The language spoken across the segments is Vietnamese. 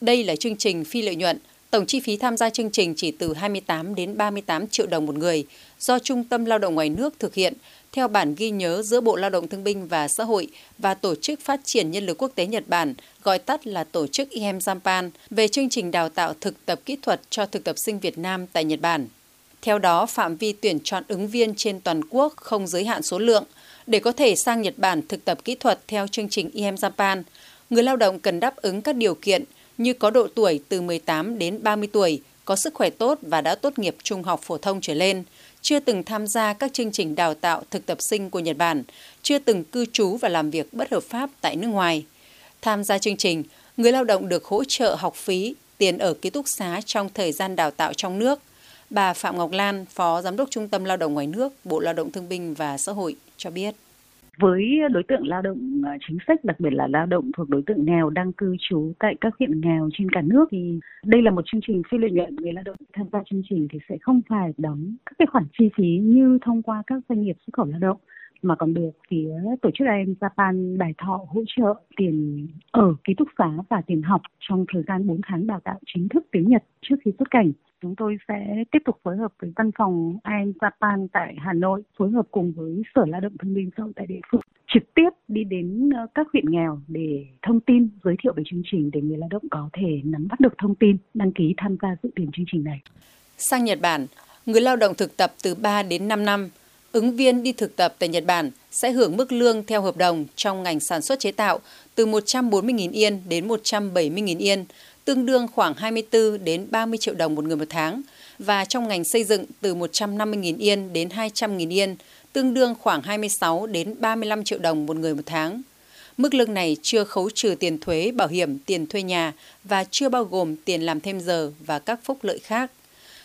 Đây là chương trình phi lợi nhuận, tổng chi phí tham gia chương trình chỉ từ 28 đến 38 triệu đồng một người do Trung tâm Lao động ngoài nước thực hiện theo bản ghi nhớ giữa Bộ Lao động Thương binh và Xã hội và Tổ chức Phát triển Nhân lực Quốc tế Nhật Bản, gọi tắt là Tổ chức IHEM Japan, về chương trình đào tạo thực tập kỹ thuật cho thực tập sinh Việt Nam tại Nhật Bản. Theo đó, phạm vi tuyển chọn ứng viên trên toàn quốc không giới hạn số lượng. Để có thể sang Nhật Bản thực tập kỹ thuật theo chương trình IHEM Japan, người lao động cần đáp ứng các điều kiện như có độ tuổi từ 18 đến 30 tuổi, có sức khỏe tốt và đã tốt nghiệp trung học phổ thông trở lên, chưa từng tham gia các chương trình đào tạo thực tập sinh của Nhật Bản, chưa từng cư trú và làm việc bất hợp pháp tại nước ngoài. Tham gia chương trình, người lao động được hỗ trợ học phí, tiền ở ký túc xá trong thời gian đào tạo trong nước. Bà Phạm Ngọc Lan, Phó Giám đốc Trung tâm Lao động ngoài nước, Bộ Lao động Thương binh và Xã hội cho biết với đối tượng lao động ờ, chính sách, đặc biệt là lao động thuộc đối tượng nghèo đang cư trú tại các huyện nghèo trên cả nước. Thì đây là một chương trình phi lợi nhuận, người lao động tham gia chương trình thì sẽ không phải đóng các cái khoản chi phí như thông qua các doanh nghiệp xuất khẩu lao động mà còn được phía tổ chức IM Japan đài thọ hỗ trợ tiền ở ký túc xá và tiền học trong thời gian 4 tháng đào tạo chính thức tiếng Nhật trước khi xuất cảnh chúng tôi sẽ tiếp tục phối hợp với văn phòng IM Japan tại Hà Nội phối hợp cùng với Sở Lao động Thương binh Xã hội tại địa phương trực tiếp đi đến ờ, các huyện nghèo để thông tin giới thiệu về chương trình để người lao động có thể nắm bắt được thông tin đăng ký tham gia dự tuyển chương trình này. Sang Nhật Bản, người lao động thực tập từ 3 đến 5 năm ứng viên đi thực tập tại Nhật Bản sẽ hưởng mức lương theo hợp đồng trong ngành sản xuất chế tạo từ 140.000 yên đến 170.000 yên, tương đương khoảng 24 đến 30 triệu đồng một người một tháng, và trong ngành xây dựng từ 150.000 yên đến 200.000 yên, tương đương khoảng 26 đến 35 triệu đồng một người một tháng. Mức lương này chưa khấu trừ tiền thuế, bảo hiểm, tiền thuê nhà và chưa bao gồm tiền làm thêm giờ và các phúc lợi khác.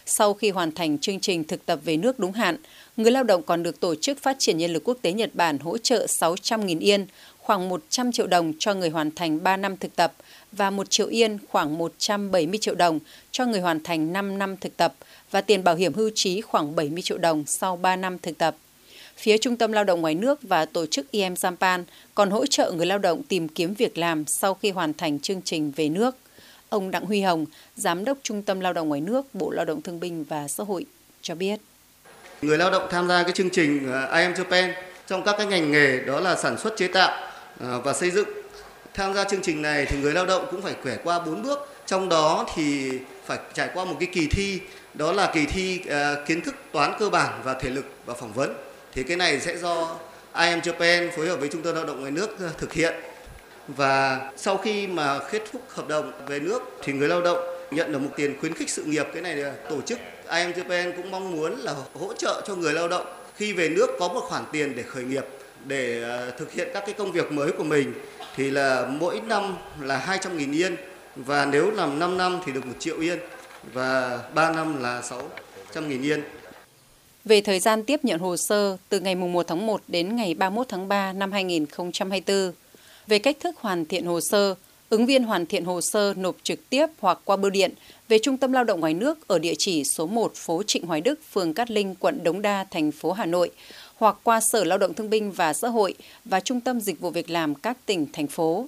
Sau khi hoàn thành chương trình thực tập về nước đúng hạn, người lao động còn được Tổ chức Phát triển Nhân lực Quốc tế Nhật Bản hỗ trợ 600.000 yên, khoảng 100 triệu đồng cho người hoàn thành 3 năm thực tập và 1 triệu yên khoảng 170 triệu đồng cho người hoàn thành 5 năm thực tập và tiền bảo hiểm hưu trí khoảng 70 triệu đồng sau 3 năm thực tập. Phía Trung tâm Lao động ngoài nước và tổ chức IM Japan còn hỗ trợ người lao động tìm kiếm việc làm sau khi hoàn thành chương trình về nước. Ông Đặng Huy Hồng, Giám đốc Trung tâm Lao động ngoài nước, Bộ Lao động Thương binh và Xã hội cho biết. Người lao động tham gia cái chương trình ờ, I am Japan trong các cái ngành nghề đó là sản xuất chế tạo ờ, và xây dựng. Tham gia chương trình này thì người lao động cũng phải quẻ qua 4 bước. Trong đó thì phải trải qua một cái kỳ thi đó là kỳ thi ờ, kiến thức toán cơ bản và thể lực và phỏng vấn. Thì cái này sẽ do IM Japan phối hợp với Trung tâm Lao động ngoài nước thực hiện và sau khi mà kết thúc hợp đồng về nước thì người lao động nhận được một tiền khuyến khích sự nghiệp cái này là tổ chức IM Japan cũng mong muốn là hỗ trợ cho người lao động khi về nước có một khoản tiền để khởi nghiệp để ờ, thực hiện các cái công việc mới của mình thì là mỗi năm là 200.000 yên và nếu làm 5 năm thì được 1 triệu yên và 3 năm là 600.000 yên. Về thời gian tiếp nhận hồ sơ từ ngày 1 tháng 1 đến ngày 31 tháng 3 năm 2024, về cách thức hoàn thiện hồ sơ, ứng viên hoàn thiện hồ sơ nộp trực tiếp hoặc qua bưu điện về Trung tâm Lao động ngoài nước ở địa chỉ số 1 phố Trịnh Hoài Đức, phường Cát Linh, quận Đống Đa, thành phố Hà Nội hoặc qua Sở Lao động Thương binh và Xã hội và Trung tâm Dịch vụ Việc làm các tỉnh, thành phố.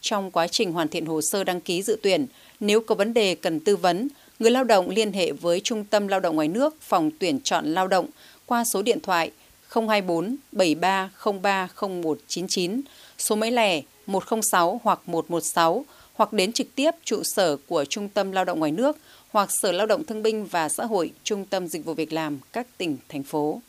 Trong quá trình hoàn thiện hồ sơ đăng ký dự tuyển, nếu có vấn đề cần tư vấn, người lao động liên hệ với Trung tâm Lao động ngoài nước, phòng tuyển chọn lao động qua số điện thoại 024 7303 0199 số máy lẻ 106 hoặc 116 hoặc đến trực tiếp trụ sở của Trung tâm Lao động ngoài nước hoặc Sở Lao động Thương binh và Xã hội Trung tâm Dịch vụ Việc làm các tỉnh, thành phố.